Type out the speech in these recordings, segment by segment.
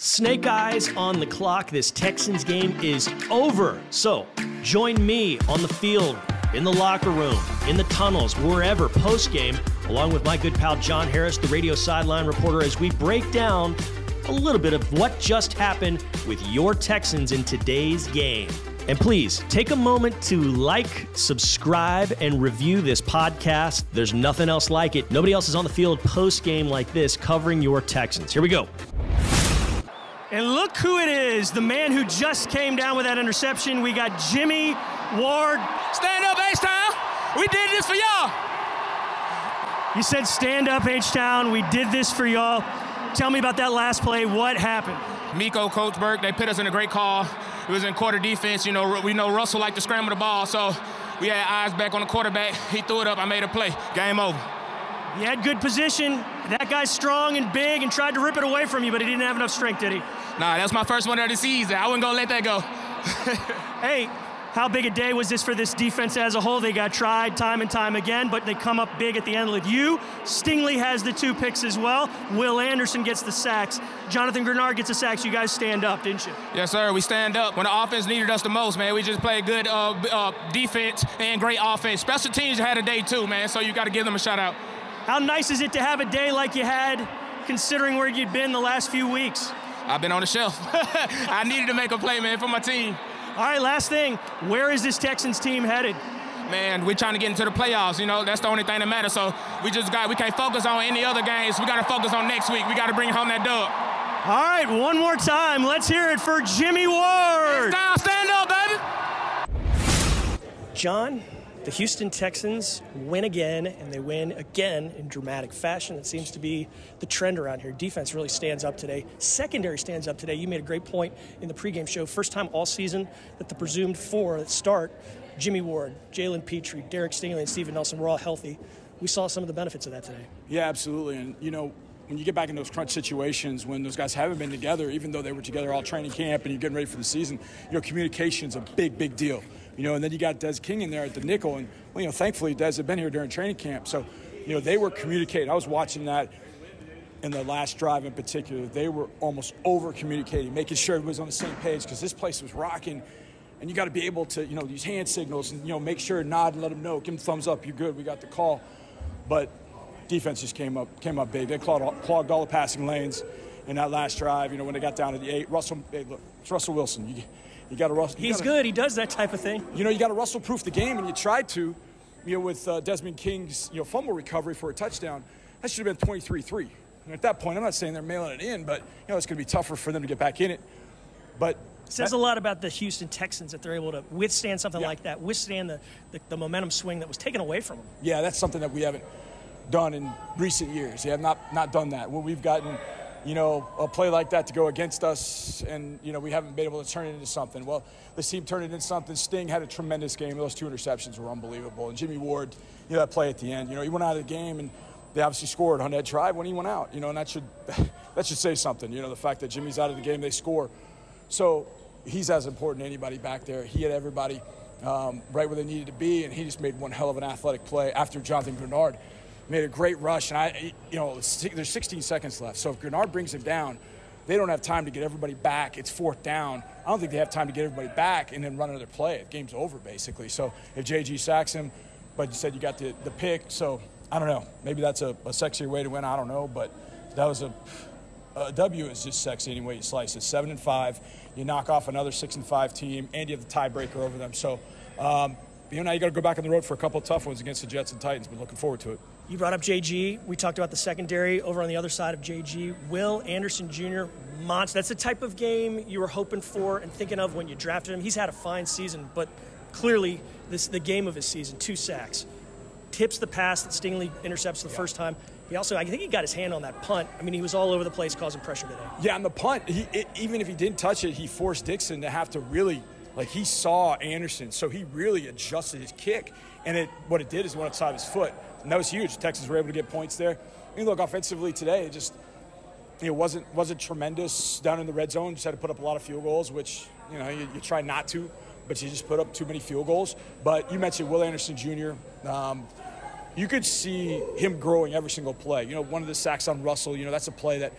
Snake eyes on the clock. This Texans game is over. So join me on the field, in the locker room, in the tunnels, wherever, post game, along with my good pal John Harris, the radio sideline reporter, as we break down a little bit of what just happened with your Texans in today's game. And please take a moment to like, subscribe, and review this podcast. There's nothing else like it. Nobody else is on the field post game like this covering your Texans. Here we go. And look who it is, the man who just came down with that interception. We got Jimmie Ward. Stand up, H Town. We did this for y'all. You said stand up, H Town. We did this for y'all. Tell me about that last play. What happened? Meco, Coach Burke, they put us in a great call. It was in quarter defense. You know, we know Russell liked to scramble the ball, so we had eyes back on the quarterback. He threw it up. I made a play. Game over. He had good position. That guy's strong and big and tried to rip it away from you, but he didn't have enough strength, did he? Nah, that's my first one of the season. I wasn't gonna let that go. hey, how big a day was this for this defense as a whole? They got tried time and time again, but they come up big at the end with you. Stingley has the two picks as well. Will Anderson gets the sacks. Jonathan Greenard gets the sacks. You guys stand up, didn't you? Yes, sir. We stand up. When the offense needed us the most, man, we just played good uh, uh, defense and great offense. Special teams had a day too, man, so you got to give them a shout out. How nice is it to have a day like you had, considering where you'd been the last few weeks? I've been on the shelf. I needed to make a play, man, for my team. All right, last thing. Where is this Texans team headed? Man, we're trying to get into the playoffs. You know, that's the only thing that matters. So we just got, we can't focus on any other games. We got to focus on next week. We got to bring home that dub. All right, one more time. Let's hear it for Jimmie Ward. Down, stand up, baby. John, the Houston Texans win again, and they win again in dramatic fashion. It seems to be the trend around here. Defense really stands up today. Secondary stands up today. You made a great point in the pregame show. First time all season that the presumed four that start Jimmie Ward, Jalen Pitre, Derek Stingley, and Steven Nelson were all healthy. We saw some of the benefits of that today. Yeah, absolutely. And, you know, when you get back in those crunch situations when those guys haven't been together, even though they were together all training camp and you're getting ready for the season, you know, communication's a big, big deal. You know, and then you got Des King in there at the nickel, and well, you know, thankfully Des had been here during training camp, so you know they were communicating. I was watching that in the last drive in particular. They were almost over communicating, making sure everybody was on the same page because this place was rocking. And you got to be able to, you know, use hand signals and you know make sure nod and let them know, give them thumbs up, you're good, we got the call. But defense just came up came up big. They clogged, clogged all the passing lanes in that last drive. You know, when they got down to the eight, Russell, hey, look, it's Russell Wilson. You, you got to. He's gotta, good. He does that type of thing. You know, you got to Russell proof the game, and you tried to. You know, with uh, Desmond King's you know fumble recovery for a touchdown, that should have been 23-3. And at that point, I'm not saying they're mailing it in, but you know it's going to be tougher for them to get back in it. But it says that, a lot about the Houston Texans that they're able to withstand something Yeah. like that, withstand the, the, the momentum swing that was taken away from them. yeah, that's something that we haven't done in recent years. We have not not done that. When we've gotten, you know, a play like that to go against us, and you know we haven't been able to turn it into something. Well, this team turned it into something. Sting had a tremendous game. Those two interceptions were unbelievable. And Jimmie Ward, you know, that play at the end. You know, he went out of the game and. They obviously scored on that drive when he went out, you know, and that should that should say something, you know, the fact that Jimmie's out of the game, they score. So he's as important as anybody back there. He had everybody um, right where they needed to be, and he just made one hell of an athletic play after Jonathan Greenard made a great rush. And I, you know, there's 16 seconds left. So if Greenard brings him down, they don't have time to get everybody back. It's fourth down. I don't think they have time to get everybody back and then run another play. The game's over basically. So if JG sacks him, but you said you got the, the pick, so I don't know. Maybe that's a, a sexier way to win. I don't know, but that was a a W is just sexy any way you slice it. Seven and five, you knock off another six and five team, and you have the tiebreaker over them. So, um, you know, now you got to go back on the road for a couple of tough ones against the Jets and Titans. But looking forward to it. You brought up JG. We talked about the secondary over on the other side of JG. Will Anderson Jr. monster. That's the type of game you were hoping for and thinking of when you drafted him. He's had a fine season, but clearly this the game of his season. Two sacks, tips the pass that Stingley intercepts the first time. He also, I think, he got his hand on that punt. I mean, he was all over the place causing pressure today. Yeah, on the punt, he, it, even if he didn't touch it, he forced Dixon to have to really, like, he saw Anderson, so he really adjusted his kick. And it, what it did is went outside his foot. And that was huge. Texans were able to get points there. I mean, look, offensively today, it just, know, wasn't, wasn't tremendous down in the red zone. Just had to put up a lot of field goals, which, you know, you, you try not to, but you just put up too many field goals. But you mentioned Will Anderson Jr. Um, you could see him growing every single play. You know, one of the sacks on Russell, you know, that's a play that,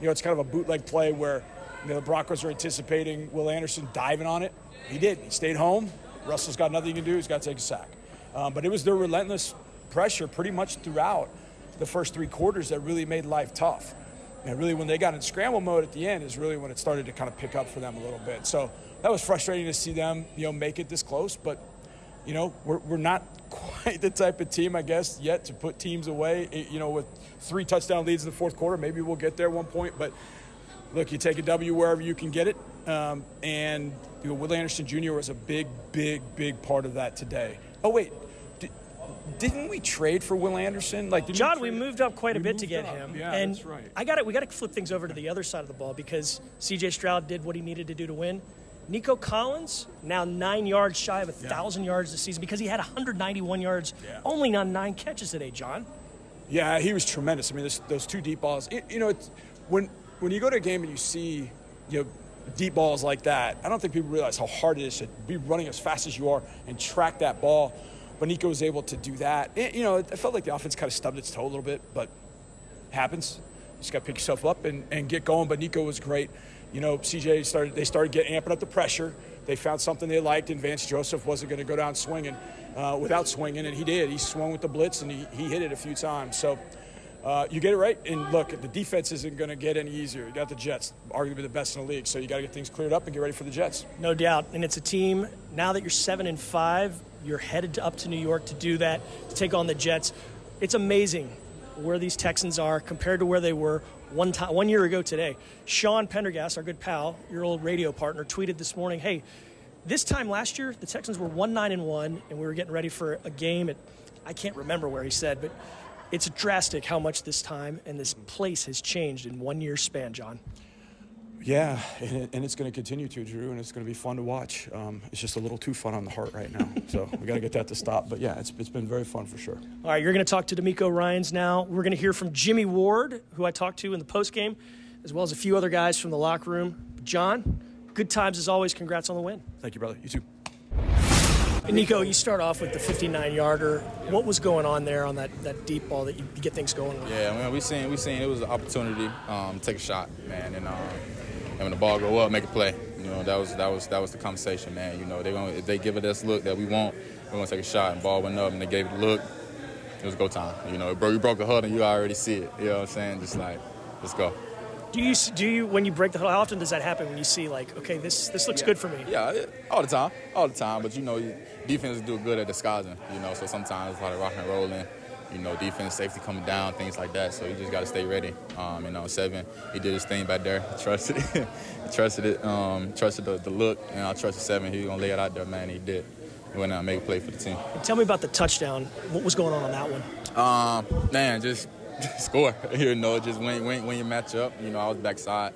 you know, it's kind of a bootleg play where You know, the Broncos are anticipating Will Anderson diving on it. He did. He stayed home. Russell's got nothing to do. He's got to take a sack. Um, but it was their relentless pressure pretty much throughout the first three quarters that really made life tough. And really, when they got in scramble mode at the end, is really when it started to kind of pick up for them a little bit. So that was frustrating to see them, you know, make it this close. But you know, we're, we're not quite the type of team, I guess, yet to put teams away. You know, with three touchdown leads in the fourth quarter, maybe we'll get there one point. But look, you take a W wherever you can get it. Um, and you know, Will Anderson Jr. was a big, big, big part of that today. Oh wait, didn't we trade for Will Anderson? Like John, we, we, moved up quite a bit to get up. him. Yeah, and that's right. I got it. We got to flip things over to the other side of the ball because C.J. Stroud did what he needed to do to win. Nico Collins now nine yards shy of a yeah. thousand yards this season because he had 191 yards yeah. only on nine catches today. John. Yeah, he was tremendous. I mean, those two deep balls. It, you know, when when you go to a game and you see you know deep balls like that, I don't think people realize how hard it is to be running as fast as you are and track that ball. But Nico was able to do that. It, you know, I felt like the offense kind of stubbed its toe a little bit, but happens. You just got to pick yourself up and, and get going. But Nico was great. You know, CJ started. They started getting amping up the pressure. They found something they liked, and Vance Joseph wasn't going to go down swinging uh, without swinging, and he did. He swung with the blitz, and he, he hit it a few times. So uh, you get it right. And look, the defense isn't going to get any easier. You got the Jets, arguably the best in the league. So you got to get things cleared up and get ready for the Jets. No doubt. And it's a team now that you're seven and five. You're headed up to New York to do that to take on the Jets. It's amazing where these Texans are compared to where they were one time one year ago today. Sean Pendergast, our good pal, your old radio partner, tweeted this morning, "Hey, this time last year the Texans were one nine and one, and we were getting ready for a game at I can't remember where he said, but." it's drastic how much this time and this place has changed in one year span, John. Yeah, and, and it's going to continue to, Drew, and it's going to be fun to watch. Um, it's just a little too fun on the heart right now, so we got to get that to stop. But yeah, it's, it's been very fun for sure. All right, you're going to talk to DeMeco Ryans now. We're going to hear from Jimmie Ward, who I talked to in the post game, as well as a few other guys from the locker room. John, good times as always. Congrats on the win. Thank you, brother. You too. Nico, you start off with the 59 yarder. What was going on there on that, that deep ball that you get things going with? Yeah, man, we seen we seen it was an opportunity um, to take a shot, man, and, um, and when the ball go up, make a play. You know, that was that was that was the conversation, man. You know, they gonna if they give it this look that we want, we're gonna take a shot. And ball went up, and they gave it a look. It was go time. You know, bro, you broke the huddle, and you already see it. You know what I'm saying? Just like, let's go. Do you do you when you break the huddle? How often does that happen when you see like, okay, this this looks yeah. good for me? Yeah, all the time, all the time. But you know, defenses do good at disguising. You know, so sometimes it's like rock and rolling. You know, defense, safety coming down, things like that. So you just got to stay ready. Um, you know, seven, he did his thing back there. Trusted it, trusted it, um, trusted the, the, look, and I trusted seven. He was gonna lay it out there, man. He did. He went out and made a play for the team. Tell me about the touchdown. What was going on on that one? Um, man, just score. you know, just when, when, when you match up. You know, I was backside,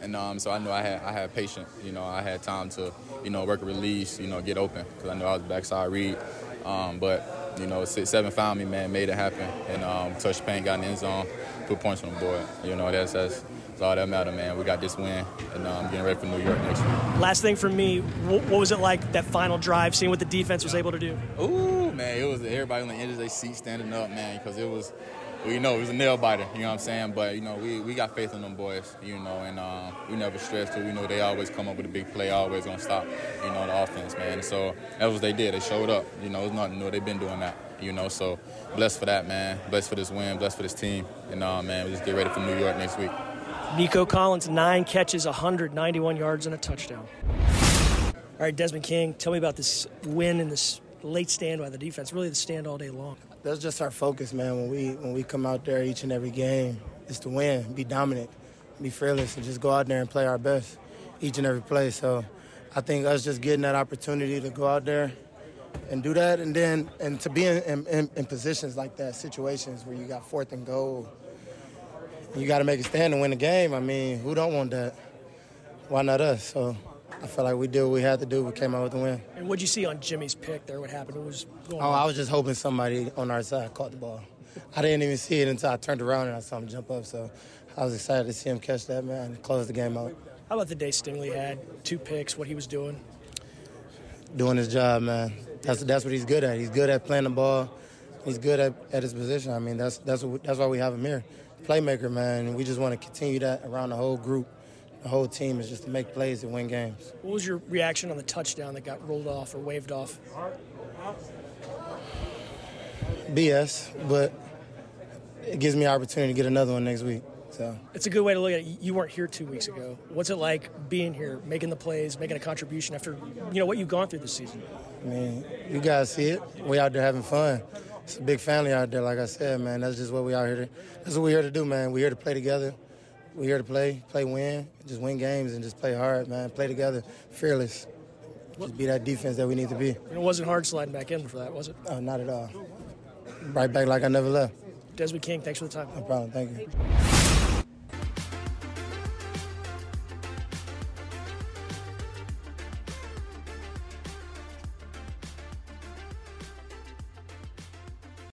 and um, so I knew I had I had patience. You know, I had time to you know work a release. You know, get open because I knew I was backside read. Um, but you know, six, seven found me, man, made it happen, and um, touched paint, got in the end zone, put points on the board. You know, that's that's. that's all that matter, man. We got this win, and I'm um, getting ready for New York next week. Last thing for me, what, was it like that final drive, seeing what the defense was able to do? Ooh, man, it was everybody on the end of their seat standing up, man, because it was we know it was a nail biter, you know what I'm saying? But, you know, we, we got faith in them boys, you know, and uh, we never stressed it. We know they always come up with a big play, always going to stop, you know, the offense, man. So that's what they did. They showed up. You know, it's nothing new. They've been doing that, you know. So blessed for that, man. Blessed for this win. Blessed for this team. And, uh, man, we just get ready for New York next week. Nico Collins, nine catches, 191 yards, and a touchdown. All right, Desmond King, tell me about this win and this late stand by the defense, really the stand all day long that's just our focus, man. When we when we come out there each and every game, is to win, be dominant, be fearless, and just go out there and play our best each and every play. So I think us just getting that opportunity to go out there and do that, and then and to be in, in, in positions like that, situations where you got fourth and goal, you got to make a stand and win the game. I mean, who don't want that? Why not us? So I felt like we did what we had to do. We came out with the win. And what'd you see on Jimmie's pick there? What happened? What was going oh, on? I was just hoping somebody on our side caught the ball. I didn't even see it until I turned around and I saw him jump up. So I was excited to see him catch that, man, and close the game out. How about the day Stingley had? Two picks, what he was doing? Doing his job, man. That's, that's what he's good at. He's good at playing the ball. He's good at, at his position. I mean, that's, that's, what, that's why we have him here. Playmaker, man. We just want to continue that around the whole group the whole team is just to make plays and win games. What was your reaction on the touchdown that got rolled off or waved off? BS, but it gives me an opportunity to get another one next week. So It's a good way to look at it. You weren't here two weeks ago. What's it like being here, making the plays, making a contribution after you know what you've gone through this season? I mean, you guys see it. We out there having fun. It's a big family out there, like I said, man. That's just what we out here to. That's what we're here to do, man. We're here to play together. We're here to play, play, win, just win games and just play hard, man. Play together, fearless. Just be that defense that we need to be. And it wasn't hard sliding back in for that, was it? Oh, not at all. Right back like I never left. Desmond King, thanks for the time. No problem. Thank you.